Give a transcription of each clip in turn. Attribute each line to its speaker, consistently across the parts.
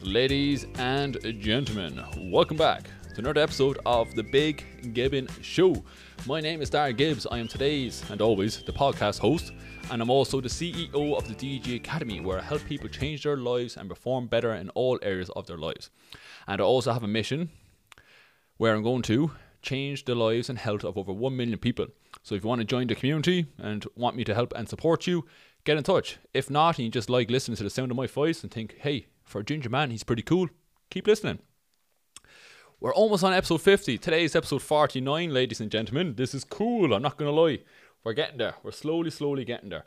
Speaker 1: Ladies and gentlemen, welcome back to another episode of the Big Gibbon Show. My name is Dara Gibbs. I am today's and always the podcast host, and I'm also the CEO of the DG Academy, where I help people change their lives and perform better in all areas of their lives. And I also have a mission where I'm going to change the lives and health of over 1 million people. So if you want to join the community and want me to help and support you, get in touch. If not, and you just like listening to the sound of my voice and think, hey, for a ginger man, he's pretty cool, keep listening. We're almost on episode 50. Today is episode 49, ladies and gentlemen. This is cool, I'm not going to lie. We're getting there. We're slowly, slowly getting there.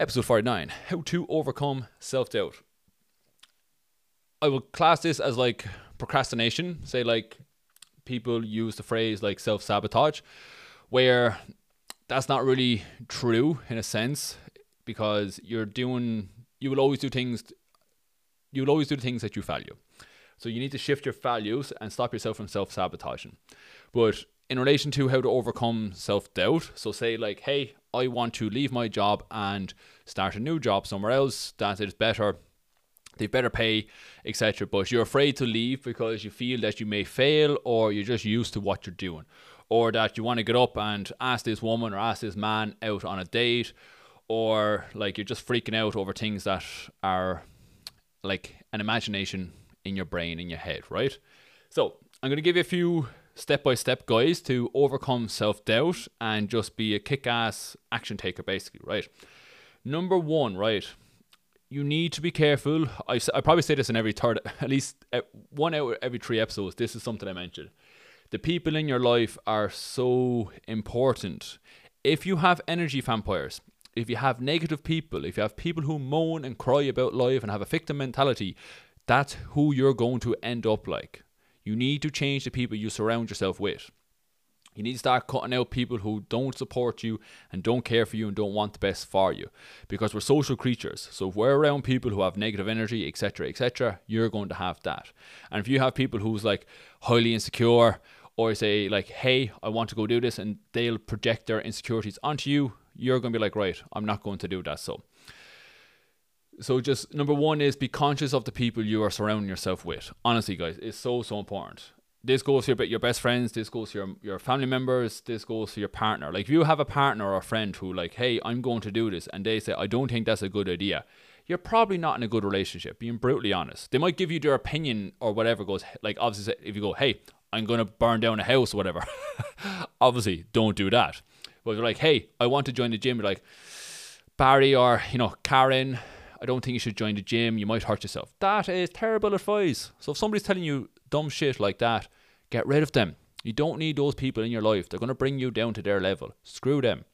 Speaker 1: Episode 49 How to Overcome Self Doubt. I will class this as like procrastination. Say, like, people use the phrase like self sabotage, where that's not really true in a sense because you're doing, you will always do things, you will always do the things that you value. So you need to shift your values and stop yourself from self sabotaging. But in relation to how to overcome self doubt, so say like, hey, I want to leave my job and start a new job somewhere else that is better, they better pay, etc. But you're afraid to leave because you feel that you may fail or you're just used to what you're doing. Or that you want to get up and ask this woman or ask this man out on a date, or like you're just freaking out over things that are like an imagination in your brain, in your head, right? So I'm going to give you a few step by step guides to overcome self doubt and just be a kick ass action taker, basically, right? Number one, right? You need to be careful. I, I probably say this in every third, at least uh, one out every three episodes. This is something I mentioned. The people in your life are so important. If you have energy vampires, if you have negative people, if you have people who moan and cry about life and have a victim mentality, that's who you're going to end up like. You need to change the people you surround yourself with. You need to start cutting out people who don't support you and don't care for you and don't want the best for you. Because we're social creatures. So if we're around people who have negative energy, etc., etc., you're going to have that. And if you have people who's like highly insecure or say like, hey, I want to go do this and they'll project their insecurities onto you, you're going to be like, right, I'm not going to do that. So so just number one is be conscious of the people you are surrounding yourself with. Honestly, guys, it's so so important. This goes for your, your best friends. This goes for your your family members. This goes for your partner. Like if you have a partner or a friend who like, hey, I'm going to do this, and they say, I don't think that's a good idea. You're probably not in a good relationship. Being brutally honest, they might give you their opinion or whatever. Goes like obviously, if you go, hey, I'm going to burn down a house or whatever. obviously, don't do that. But they're like, hey, I want to join the gym. You're like Barry or you know Karen I don't think you should join the gym. You might hurt yourself. That is terrible advice. So if somebody's telling you dumb shit like that, get rid of them. You don't need those people in your life. They're going to bring you down to their level. Screw them.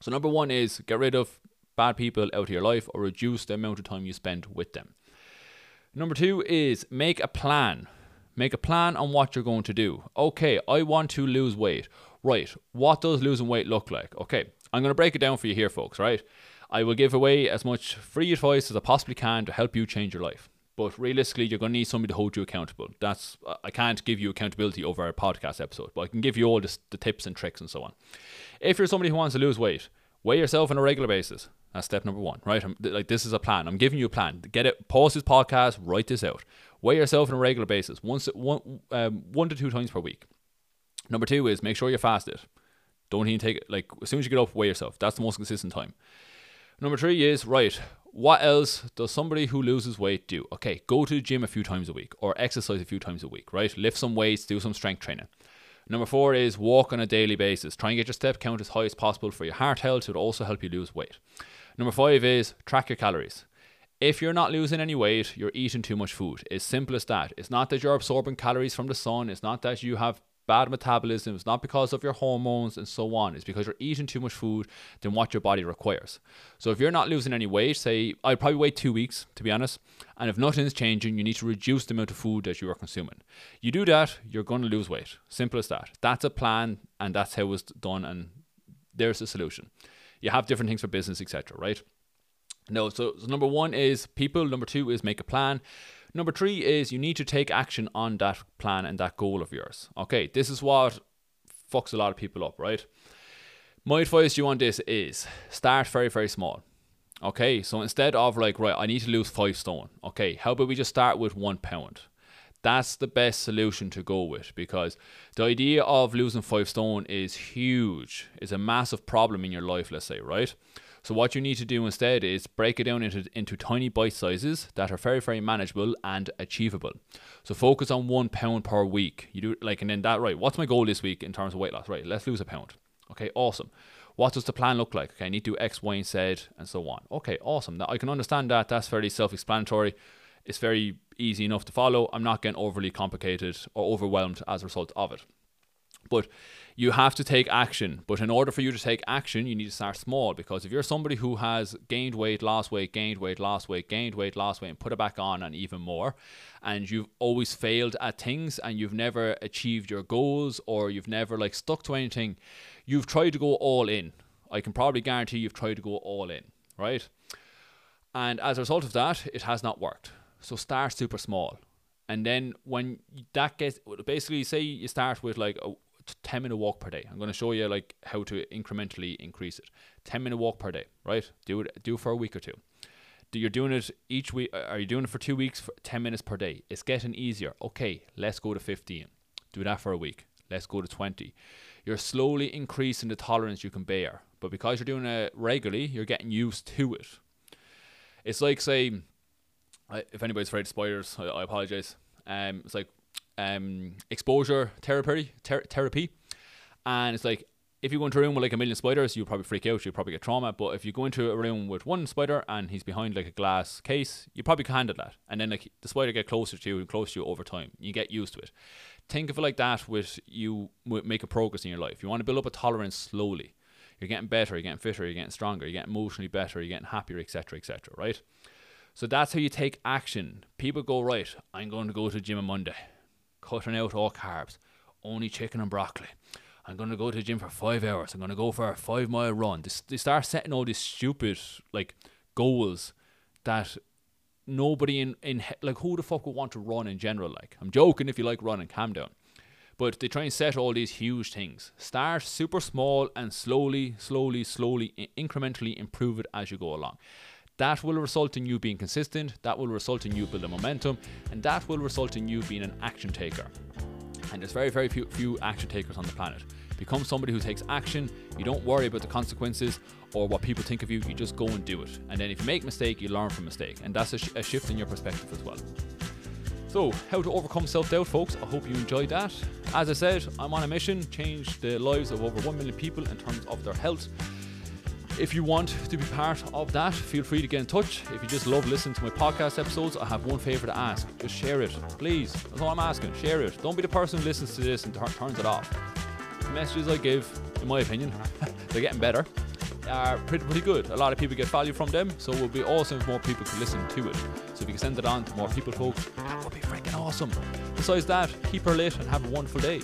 Speaker 1: So number one is get rid of bad people out of your life or reduce the amount of time you spend with them. Number two is make a plan. Make a plan on what you're going to do. Okay, I want to lose weight. Right, what does losing weight look like? Okay, I'm going to break it down for you here, folks, right? I will give away as much free advice as I possibly can to help you change your life. But realistically, you're going to need somebody to hold you accountable. That's I can't give you accountability over a podcast episode, but I can give you all this, the tips and tricks and so on. If you're somebody who wants to lose weight, weigh yourself on a regular basis. That's step number one, right? I'm, like this is a plan. I'm giving you a plan. Get it. Pause this podcast. Write this out. Weigh yourself on a regular basis, once one um, one to two times per week. Number two is make sure you fast it. Don't even take it like as soon as you get up, weigh yourself. That's the most consistent time. Number three is right. What else does somebody who loses weight do? Okay, go to the gym a few times a week or exercise a few times a week, right? Lift some weights, do some strength training. Number four is walk on a daily basis. Try and get your step count as high as possible for your heart health. It will also help you lose weight. Number five is track your calories. If you're not losing any weight, you're eating too much food. It's simple as that. It's not that you're absorbing calories from the sun. It's not that you have bad metabolism. It's not because of your hormones and so on. It's because you're eating too much food than what your body requires. So if you're not losing any weight, say I'd probably wait two weeks to be honest. And if nothing's changing, you need to reduce the amount of food that you are consuming. You do that, you're going to lose weight. Simple as that. That's a plan, and that's how it's done. And there's a solution. You have different things for business, etc. Right? No, so, so number one is people. Number two is make a plan. Number three is you need to take action on that plan and that goal of yours. Okay, this is what fucks a lot of people up, right? My advice to you on this is start very, very small. Okay, so instead of like, right, I need to lose five stone. Okay, how about we just start with one pound? That's the best solution to go with because the idea of losing five stone is huge. It's a massive problem in your life, let's say, right? So what you need to do instead is break it down into, into tiny bite sizes that are very, very manageable and achievable. So focus on one pound per week. You do like and then that right. What's my goal this week in terms of weight loss? Right, let's lose a pound. Okay, awesome. What does the plan look like? Okay, I need to do X, Y, and Z, and so on. Okay, awesome. Now I can understand that. That's fairly self-explanatory. It's very easy enough to follow. I'm not getting overly complicated or overwhelmed as a result of it. But you have to take action. But in order for you to take action, you need to start small because if you're somebody who has gained weight, lost weight, gained weight, lost weight, gained weight, lost weight, and put it back on and even more, and you've always failed at things and you've never achieved your goals or you've never like stuck to anything, you've tried to go all in. I can probably guarantee you've tried to go all in, right? And as a result of that, it has not worked. So start super small. And then when that gets basically say you start with like a 10 minute walk per day. I'm going to show you like how to incrementally increase it. 10 minute walk per day, right? Do it do it for a week or two. You're doing it each week. Uh, are you doing it for two weeks? For 10 minutes per day. It's getting easier. Okay, let's go to 15. Do that for a week. Let's go to 20. You're slowly increasing the tolerance you can bear. But because you're doing it regularly, you're getting used to it. It's like, say, if anybody's afraid of spiders, I, I apologize. Um, it's like um, exposure therapy, ter- therapy, and it's like if you go into a room with like a million spiders, you'll probably freak out. You'll probably get trauma. But if you go into a room with one spider and he's behind like a glass case, you probably can handle that. And then like the spider get closer to you and closer to you over time. You get used to it. Think of it like that with you make a progress in your life. You want to build up a tolerance slowly. You're getting better. You're getting fitter. You're getting stronger. You're getting emotionally better. You're getting happier, etc., etc. Right. So that's how you take action. People go right. I'm going to go to the gym on Monday cutting out all carbs, only chicken and broccoli. I'm going to go to the gym for five hours. I'm going to go for a five mile run. They, they start setting all these stupid like goals that nobody in, in like who the fuck would want to run in general. Like I'm joking if you like running, calm down. But they try and set all these huge things. Start super small and slowly, slowly, slowly, incrementally improve it as you go along. That will result in you being consistent, that will result in you building momentum, and that will result in you being an action taker. And there's very, very few, few action takers on the planet. Become somebody who takes action, you don't worry about the consequences or what people think of you, you just go and do it. And then if you make a mistake, you learn from mistake. And that's a, sh- a shift in your perspective as well. So, how to overcome self doubt, folks. I hope you enjoyed that. As I said, I'm on a mission, change the lives of over 1 million people in terms of their health. If you want to be part of that, feel free to get in touch. If you just love listening to my podcast episodes, I have one favor to ask. Just share it. Please. That's all I'm asking. Share it. Don't be the person who listens to this and t- turns it off. The messages I give, in my opinion, they're getting better, are pretty, pretty good. A lot of people get value from them, so it would be awesome if more people could listen to it. So if you can send it on to more people, folks, that would be freaking awesome. Besides that, keep her lit and have a wonderful day.